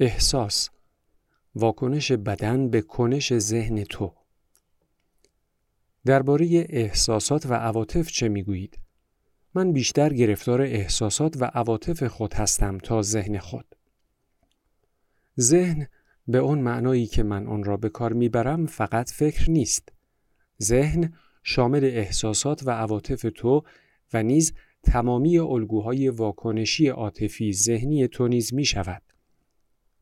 احساس واکنش بدن به کنش ذهن تو درباره احساسات و عواطف چه می‌گویید؟ من بیشتر گرفتار احساسات و عواطف خود هستم تا ذهن خود. ذهن به اون معنایی که من آن را به کار می‌برم فقط فکر نیست. ذهن شامل احساسات و عواطف تو و نیز تمامی الگوهای واکنشی عاطفی ذهنی تو نیز می شود.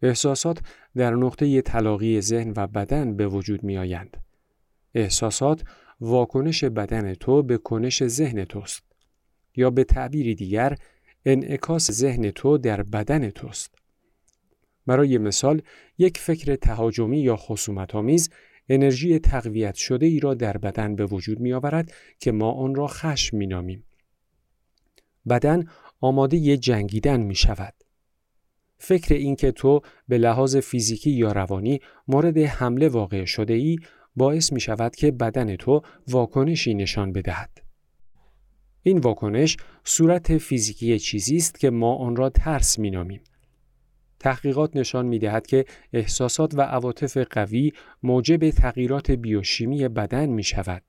احساسات در نقطه تلاقی ذهن و بدن به وجود می آیند. احساسات واکنش بدن تو به کنش ذهن توست. یا به تعبیری دیگر انعکاس ذهن تو در بدن توست. برای مثال یک فکر تهاجمی یا خصومت آمیز انرژی تقویت شده ای را در بدن به وجود می آورد که ما آن را خشم می نامیم. بدن آماده ی جنگیدن می شود. فکر اینکه تو به لحاظ فیزیکی یا روانی مورد حمله واقع شده ای باعث می شود که بدن تو واکنشی نشان بدهد. این واکنش صورت فیزیکی چیزی است که ما آن را ترس می نامیم. تحقیقات نشان می دهد که احساسات و عواطف قوی موجب تغییرات بیوشیمی بدن می شود.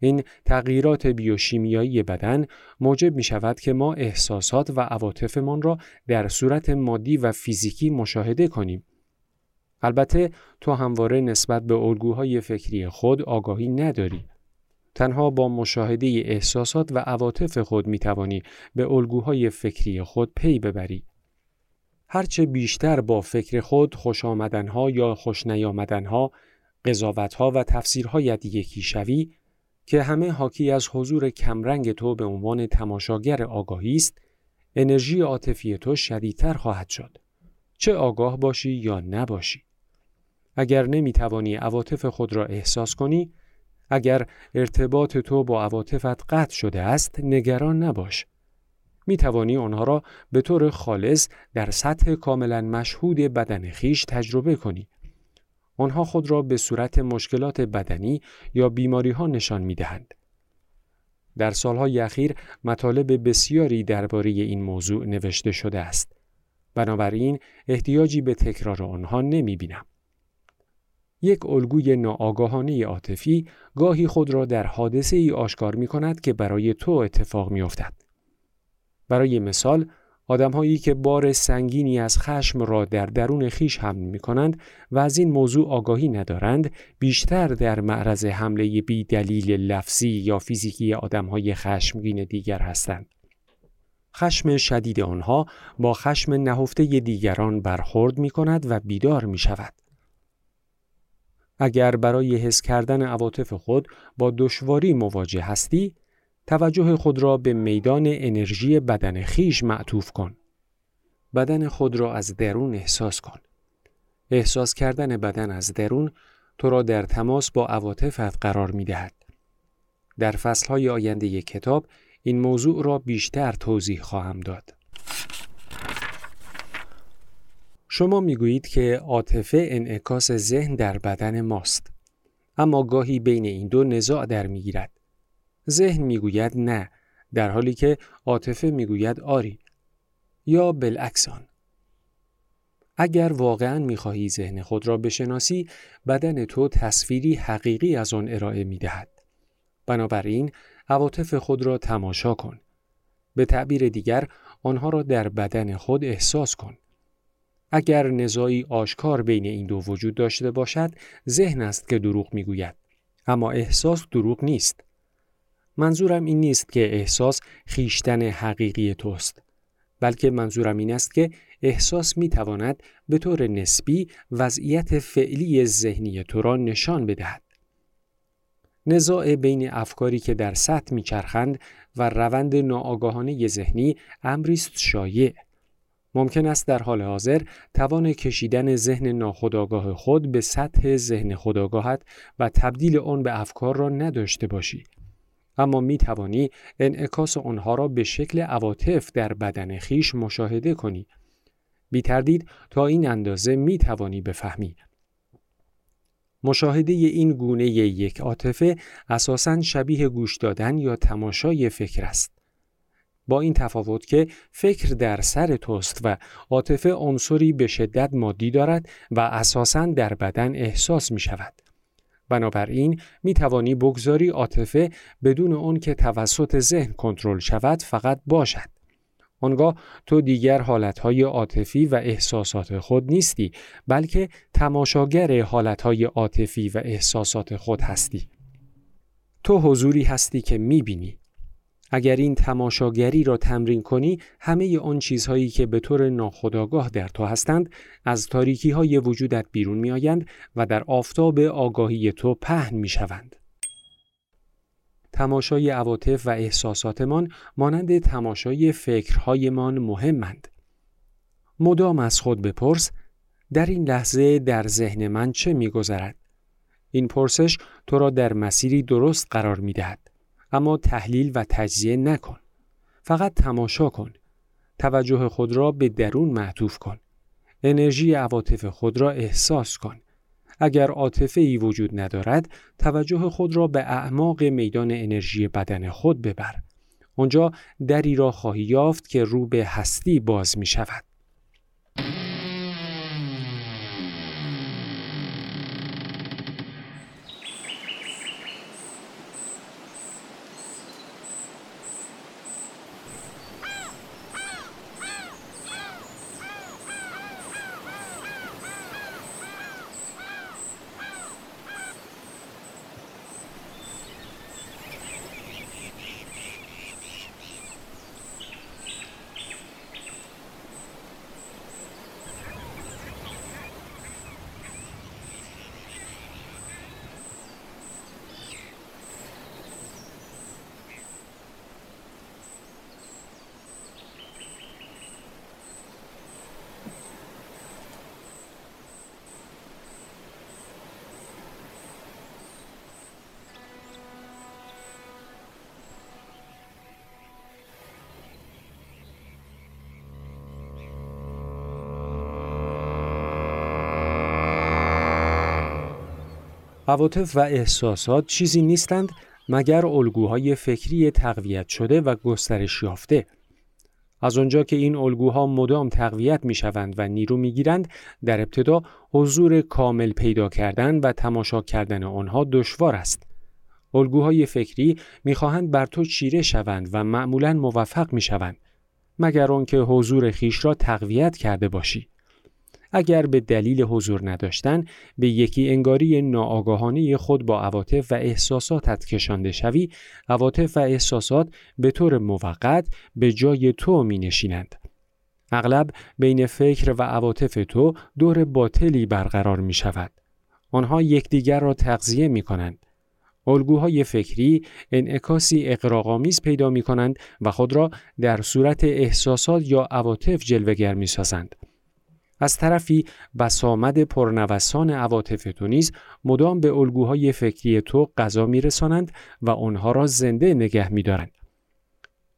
این تغییرات بیوشیمیایی بدن موجب می شود که ما احساسات و عواطفمان را در صورت مادی و فیزیکی مشاهده کنیم. البته تو همواره نسبت به الگوهای فکری خود آگاهی نداری. تنها با مشاهده احساسات و عواطف خود می توانی به الگوهای فکری خود پی ببری. هرچه بیشتر با فکر خود خوش آمدنها یا خوش نیامدنها، قضاوتها و تفسیرهایت یکی شوی که همه حاکی از حضور کمرنگ تو به عنوان تماشاگر آگاهی است، انرژی عاطفی تو شدیدتر خواهد شد. چه آگاه باشی یا نباشی. اگر نمی توانی عواطف خود را احساس کنی، اگر ارتباط تو با عواطفت قطع شده است نگران نباش می توانی آنها را به طور خالص در سطح کاملا مشهود بدن خیش تجربه کنی آنها خود را به صورت مشکلات بدنی یا بیماری ها نشان می دهند. در سالهای اخیر مطالب بسیاری درباره این موضوع نوشته شده است. بنابراین احتیاجی به تکرار آنها نمی بینم. یک الگوی ناآگاهانه عاطفی گاهی خود را در حادثه ای آشکار می کند که برای تو اتفاق می افتد. برای مثال، آدمهایی که بار سنگینی از خشم را در درون خیش حمل می کنند و از این موضوع آگاهی ندارند، بیشتر در معرض حمله بی دلیل لفظی یا فیزیکی آدمهای خشمگین دیگر هستند. خشم شدید آنها با خشم نهفته دیگران برخورد می کند و بیدار می شود. اگر برای حس کردن عواطف خود با دشواری مواجه هستی، توجه خود را به میدان انرژی بدن خیش معطوف کن. بدن خود را از درون احساس کن. احساس کردن بدن از درون تو را در تماس با عواطفت قرار می دهد. در فصلهای آینده کتاب این موضوع را بیشتر توضیح خواهم داد. شما می‌گویید که عاطفه انعکاس ذهن در بدن ماست. اما گاهی بین این دو نزاع در می‌گیرد. ذهن می‌گوید نه در حالی که عاطفه می‌گوید آری یا بالعکس آن. اگر واقعا می‌خواهی ذهن خود را بشناسی بدن تو تصویری حقیقی از آن ارائه می‌دهد. بنابراین عواطف خود را تماشا کن. به تعبیر دیگر آنها را در بدن خود احساس کن. اگر نزاعی آشکار بین این دو وجود داشته باشد ذهن است که دروغ می‌گوید اما احساس دروغ نیست منظورم این نیست که احساس خیشتن حقیقی توست بلکه منظورم این است که احساس می تواند به طور نسبی وضعیت فعلی ذهنی تو را نشان بدهد نزاع بین افکاری که در سطح میچرخند و روند ناآگاهانه ذهنی امری است شایع ممکن است در حال حاضر توان کشیدن ذهن ناخودآگاه خود به سطح ذهن خودآگاهت و تبدیل آن به افکار را نداشته باشی. اما می توانی انعکاس آنها را به شکل عواطف در بدن خیش مشاهده کنی. بی تردید تا این اندازه می توانی بفهمی. مشاهده این گونه یک عاطفه اساساً شبیه گوش دادن یا تماشای فکر است. با این تفاوت که فکر در سر توست و عاطفه عنصری به شدت مادی دارد و اساساً در بدن احساس می شود. بنابراین می توانی بگذاری عاطفه بدون اون که توسط ذهن کنترل شود فقط باشد. آنگاه تو دیگر حالتهای عاطفی و احساسات خود نیستی بلکه تماشاگر حالتهای عاطفی و احساسات خود هستی. تو حضوری هستی که می‌بینی اگر این تماشاگری را تمرین کنی همه آن چیزهایی که به طور ناخودآگاه در تو هستند از تاریکی های وجودت بیرون می آیند و در آفتاب آگاهی تو پهن می شوند. تماشای عواطف و احساساتمان مانند تماشای فکرهایمان مهمند. مدام از خود بپرس در این لحظه در ذهن من چه میگذرد؟ این پرسش تو را در مسیری درست قرار می دهد. اما تحلیل و تجزیه نکن. فقط تماشا کن. توجه خود را به درون معطوف کن. انرژی عواطف خود را احساس کن. اگر عاطفه ای وجود ندارد، توجه خود را به اعماق میدان انرژی بدن خود ببر. آنجا دری را خواهی یافت که رو به هستی باز می شود. عواطف و احساسات چیزی نیستند مگر الگوهای فکری تقویت شده و گسترش یافته. از آنجا که این الگوها مدام تقویت می شوند و نیرو می گیرند، در ابتدا حضور کامل پیدا کردن و تماشا کردن آنها دشوار است. الگوهای فکری می‌خواهند بر تو چیره شوند و معمولا موفق می شوند مگر آنکه حضور خیش را تقویت کرده باشی. اگر به دلیل حضور نداشتن به یکی انگاری ناآگاهانه خود با عواطف و احساساتت کشانده شوی عواطف و احساسات به طور موقت به جای تو می نشینند. اغلب بین فکر و عواطف تو دور باطلی برقرار می شود. آنها یکدیگر را تغذیه می کنند. الگوهای فکری انعکاسی اقراغامیز پیدا می کنند و خود را در صورت احساسات یا عواطف جلوگر می سازند. از طرفی بسامد پرنوسان عواطف تو نیز مدام به الگوهای فکری تو غذا میرسانند و آنها را زنده نگه میدارند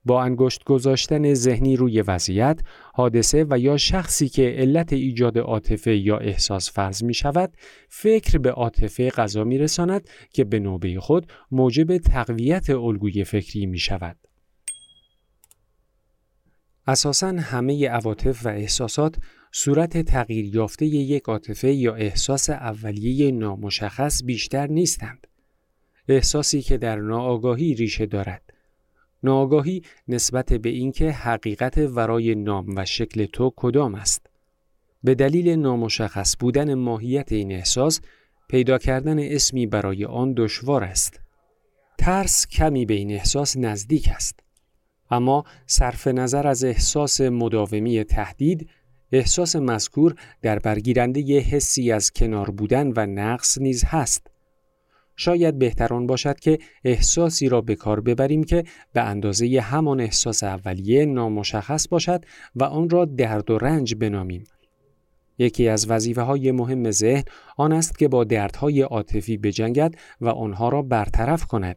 با انگشت گذاشتن ذهنی روی وضعیت، حادثه و یا شخصی که علت ایجاد عاطفه یا احساس فرض می شود، فکر به عاطفه غذا می رساند که به نوبه خود موجب تقویت الگوی فکری می شود. اساساً همه عواطف و احساسات صورت تغییر یافته یک عاطفه یا احساس اولیه نامشخص بیشتر نیستند. احساسی که در ناآگاهی ریشه دارد. ناآگاهی نسبت به اینکه حقیقت ورای نام و شکل تو کدام است. به دلیل نامشخص بودن ماهیت این احساس پیدا کردن اسمی برای آن دشوار است. ترس کمی به این احساس نزدیک است. اما صرف نظر از احساس مداومی تهدید احساس مذکور در برگیرنده یه حسی از کنار بودن و نقص نیز هست. شاید بهتران باشد که احساسی را به کار ببریم که به اندازه همان احساس اولیه نامشخص باشد و آن را درد و رنج بنامیم. یکی از وظیفه های مهم ذهن آن است که با دردهای عاطفی بجنگد و آنها را برطرف کند.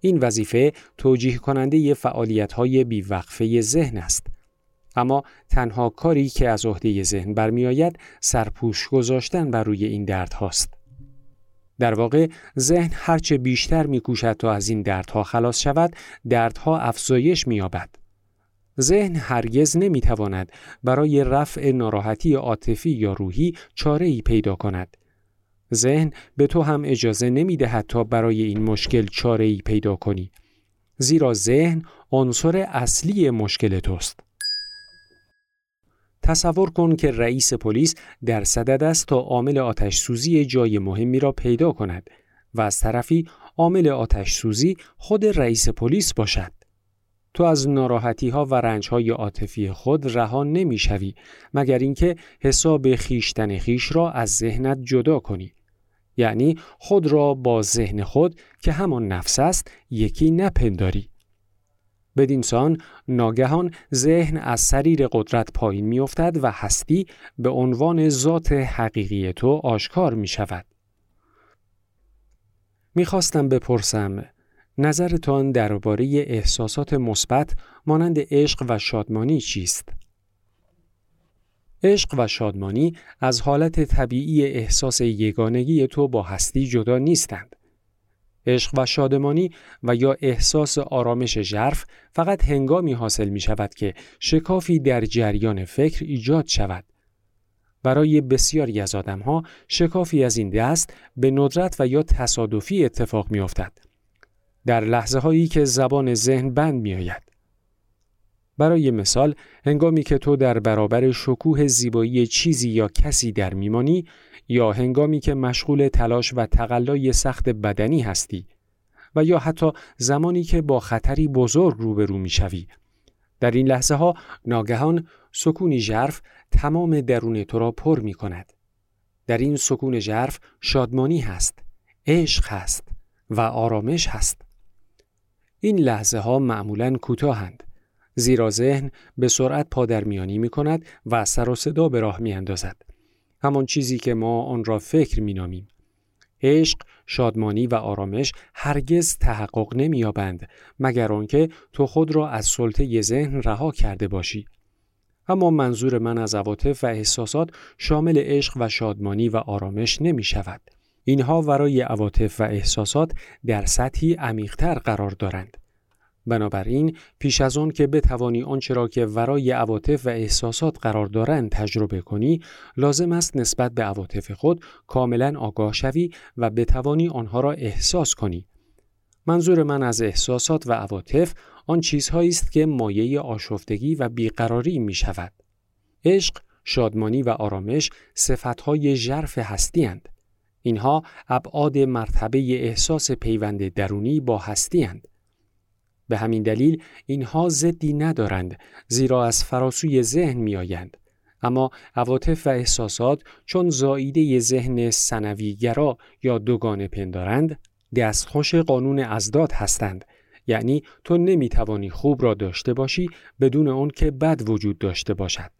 این وظیفه توجیه کننده فعالیت های بیوقفه ذهن است. اما تنها کاری که از عهده ذهن برمیآید سرپوش گذاشتن بر روی این درد هاست. در واقع ذهن هرچه بیشتر میکوشد تا از این دردها خلاص شود دردها افزایش مییابد ذهن هرگز نمی‌تواند برای رفع ناراحتی عاطفی یا روحی چاره ای پیدا کند. ذهن به تو هم اجازه نمی دهد تا برای این مشکل چاره ای پیدا کنی. زیرا ذهن عنصر اصلی مشکل توست. تصور کن که رئیس پلیس در صدد است تا عامل آتش سوزی جای مهمی را پیدا کند و از طرفی عامل آتش سوزی خود رئیس پلیس باشد. تو از ناراحتی ها و رنج های عاطفی خود رها نمی شوی مگر اینکه حساب خیشتن خیش را از ذهنت جدا کنی. یعنی خود را با ذهن خود که همان نفس است یکی نپنداری. بدینسان ناگهان ذهن از سریر قدرت پایین میافتد و هستی به عنوان ذات حقیقی تو آشکار می شود. می‌خواستم بپرسم نظرتان درباره احساسات مثبت مانند عشق و شادمانی چیست؟ عشق و شادمانی از حالت طبیعی احساس یگانگی تو با هستی جدا نیستند. عشق و شادمانی و یا احساس آرامش ژرف فقط هنگامی حاصل می شود که شکافی در جریان فکر ایجاد شود. برای بسیاری از ها شکافی از این دست به ندرت و یا تصادفی اتفاق می افتد. در لحظه هایی که زبان ذهن بند می آید. برای مثال هنگامی که تو در برابر شکوه زیبایی چیزی یا کسی در میمانی یا هنگامی که مشغول تلاش و تقلای سخت بدنی هستی و یا حتی زمانی که با خطری بزرگ روبرو می‌شوی در این لحظه ها ناگهان سکونی ژرف تمام درون تو را پر می کند. در این سکون ژرف شادمانی هست، عشق هست و آرامش هست. این لحظه ها معمولا کوتاهند زیرا ذهن به سرعت پادرمیانی می کند و سر و صدا به راه می اندازد. همان چیزی که ما آن را فکر می نامیم. عشق، شادمانی و آرامش هرگز تحقق نمییابند مگر آنکه تو خود را از سلطه ذهن رها کرده باشی. اما منظور من از عواطف و احساسات شامل عشق و شادمانی و آرامش نمی شود. اینها ورای عواطف و احساسات در سطحی عمیقتر قرار دارند. بنابراین پیش از آن که بتوانی آنچه را که ورای عواطف و احساسات قرار دارند تجربه کنی لازم است نسبت به عواطف خود کاملا آگاه شوی و بتوانی آنها را احساس کنی. منظور من از احساسات و عواطف آن چیزهایی است که مایه آشفتگی و بیقراری می شود. عشق شادمانی و آرامش صفتهای ژرف هستی اینها ابعاد مرتبه احساس پیوند درونی با هستی به همین دلیل اینها ضدی ندارند زیرا از فراسوی ذهن میآیند. اما عواطف و احساسات چون زاییده ذهن سنویگرا یا دوگانه پندارند دستخوش قانون ازداد هستند. یعنی تو نمی‌توانی خوب را داشته باشی بدون اون که بد وجود داشته باشد.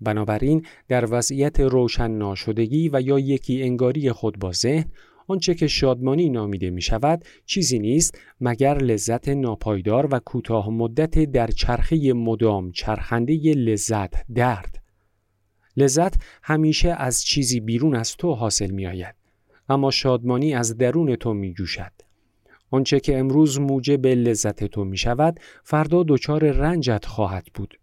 بنابراین در وضعیت روشن ناشدگی و یا یکی انگاری خود با ذهن آنچه که شادمانی نامیده می شود چیزی نیست مگر لذت ناپایدار و کوتاه مدت در چرخه مدام چرخنده لذت درد. لذت همیشه از چیزی بیرون از تو حاصل می آید اما شادمانی از درون تو می جوشد آنچه که امروز موجب لذت تو می شود فردا دچار رنجت خواهد بود.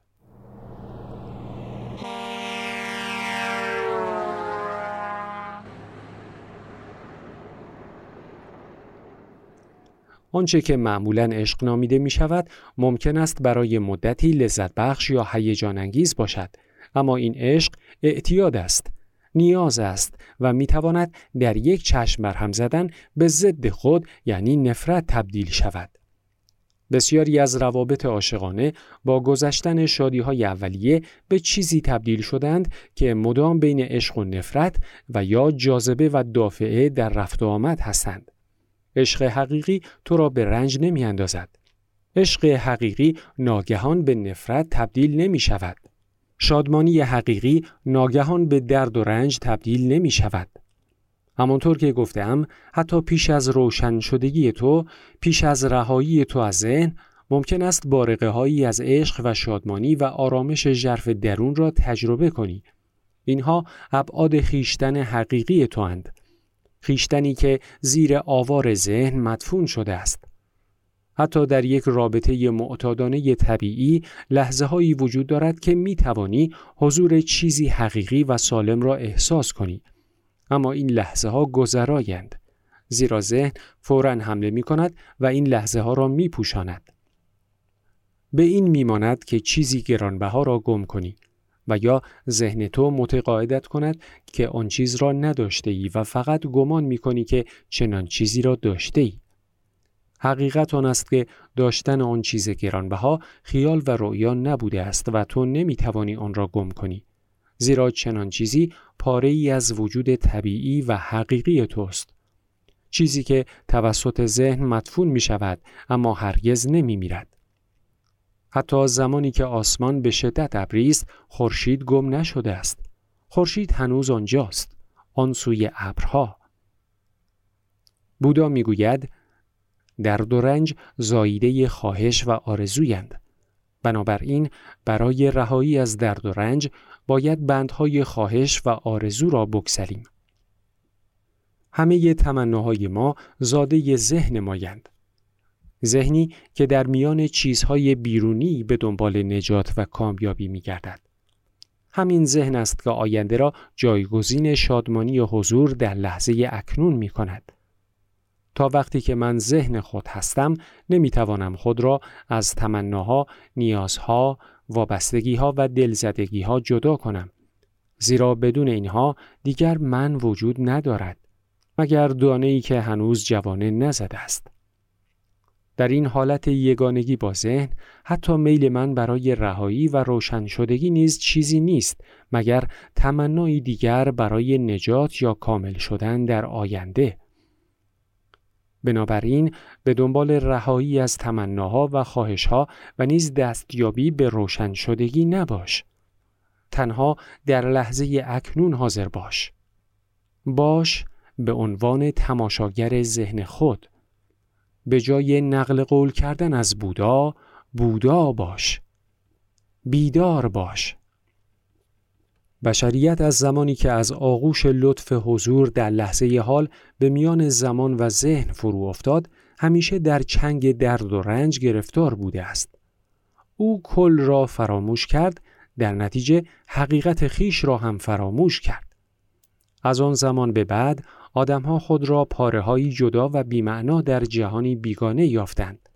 آنچه که معمولا عشق نامیده می شود ممکن است برای مدتی لذت بخش یا هیجان انگیز باشد اما این عشق اعتیاد است نیاز است و می تواند در یک چشم برهم زدن به ضد خود یعنی نفرت تبدیل شود بسیاری از روابط عاشقانه با گذشتن شادی های اولیه به چیزی تبدیل شدند که مدام بین عشق و نفرت و یا جاذبه و دافعه در رفت و آمد هستند. عشق حقیقی تو را به رنج نمی اندازد. عشق حقیقی ناگهان به نفرت تبدیل نمی شود. شادمانی حقیقی ناگهان به درد و رنج تبدیل نمی شود. همانطور که گفتم حتی پیش از روشن شدگی تو پیش از رهایی تو از ذهن ممکن است بارقه هایی از عشق و شادمانی و آرامش ژرف درون را تجربه کنی اینها ابعاد خیشتن حقیقی تو اند خیشتنی که زیر آوار ذهن مدفون شده است. حتی در یک رابطه معتادانه طبیعی لحظه هایی وجود دارد که می توانی حضور چیزی حقیقی و سالم را احساس کنی. اما این لحظه ها گذرایند. زیرا ذهن فورا حمله می کند و این لحظه ها را می پوشاند. به این میماند که چیزی گرانبها را گم کنی و یا ذهن تو متقاعدت کند که آن چیز را نداشته ای و فقط گمان می کنی که چنان چیزی را داشته ای. حقیقت آن است که داشتن آن چیز گرانبها خیال و رؤیا نبوده است و تو نمی توانی آن را گم کنی. زیرا چنان چیزی پاره ای از وجود طبیعی و حقیقی توست. چیزی که توسط ذهن مدفون می شود اما هرگز نمی میرد. حتی زمانی که آسمان به شدت ابری است خورشید گم نشده است. خورشید هنوز آنجاست آن سوی ابرها. بودا می‌گوید درد و رنج زاییده خواهش و آرزویند. بنابراین برای رهایی از درد و رنج باید بندهای خواهش و آرزو را بکسلیم همه تمناهای ما زاده ذهن مایند. ذهنی که در میان چیزهای بیرونی به دنبال نجات و کامیابی می گردد. همین ذهن است که آینده را جایگزین شادمانی و حضور در لحظه اکنون می کند. تا وقتی که من ذهن خود هستم نمی توانم خود را از تمناها، نیازها، وابستگیها و دلزدگیها جدا کنم. زیرا بدون اینها دیگر من وجود ندارد. مگر دانه ای که هنوز جوانه نزده است. در این حالت یگانگی با ذهن حتی میل من برای رهایی و روشن شدگی نیز چیزی نیست مگر تمنایی دیگر برای نجات یا کامل شدن در آینده. بنابراین به دنبال رهایی از تمناها و خواهشها و نیز دستیابی به روشن شدگی نباش. تنها در لحظه اکنون حاضر باش. باش به عنوان تماشاگر ذهن خود. به جای نقل قول کردن از بودا بودا باش. بیدار باش. بشریت از زمانی که از آغوش لطف حضور در لحظه حال به میان زمان و ذهن فرو افتاد همیشه در چنگ درد و رنج گرفتار بوده است. او کل را فراموش کرد در نتیجه حقیقت خیش را هم فراموش کرد. از آن زمان به بعد آدمها خود را پاره جدا و بیمعنا در جهانی بیگانه یافتند.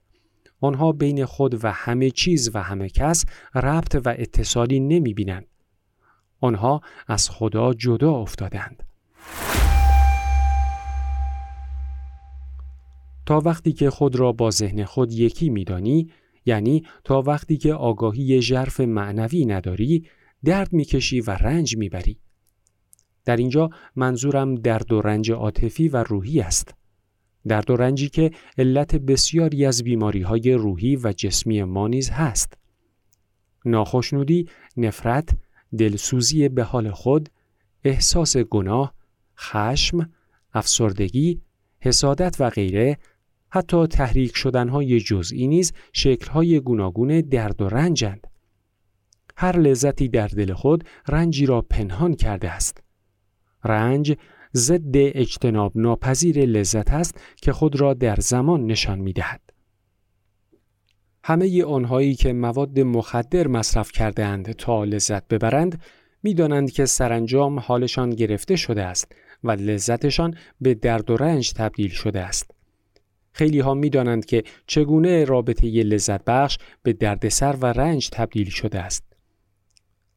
آنها بین خود و همه چیز و همه کس ربط و اتصالی نمی بینند. آنها از خدا جدا افتادند. تا وقتی که خود را با ذهن خود یکی میدانی یعنی تا وقتی که آگاهی ژرف معنوی نداری درد می‌کشی و رنج می‌بری در اینجا منظورم درد و رنج عاطفی و روحی است. درد و رنجی که علت بسیاری از بیماری های روحی و جسمی ما نیز هست. ناخشنودی، نفرت، دلسوزی به حال خود، احساس گناه، خشم، افسردگی، حسادت و غیره حتی تحریک شدنهای جزئی نیز شکلهای گوناگون درد و رنجند. هر لذتی در دل خود رنجی را پنهان کرده است. رنج ضد اجتناب ناپذیر لذت است که خود را در زمان نشان می دهد. همه آنهایی که مواد مخدر مصرف کرده اند تا لذت ببرند می‌دانند که سرانجام حالشان گرفته شده است و لذتشان به درد و رنج تبدیل شده است. خیلی ها می دانند که چگونه رابطه لذت بخش به دردسر و رنج تبدیل شده است.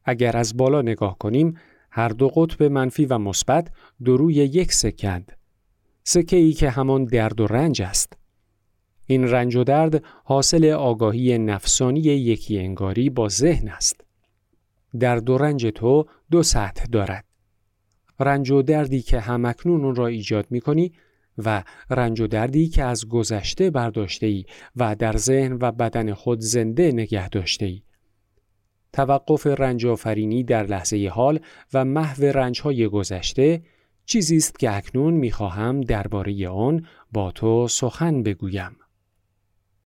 اگر از بالا نگاه کنیم هر دو قطب منفی و مثبت دو روی یک سکند. سکه ای که همان درد و رنج است. این رنج و درد حاصل آگاهی نفسانی یکی انگاری با ذهن است. درد و رنج تو دو سطح دارد. رنج و دردی که همکنون اون را ایجاد می کنی و رنج و دردی که از گذشته برداشته ای و در ذهن و بدن خود زنده نگه داشته ای توقف رنج آفرینی در لحظه حال و محو رنج های گذشته چیزی است که اکنون می‌خواهم درباره آن با تو سخن بگویم.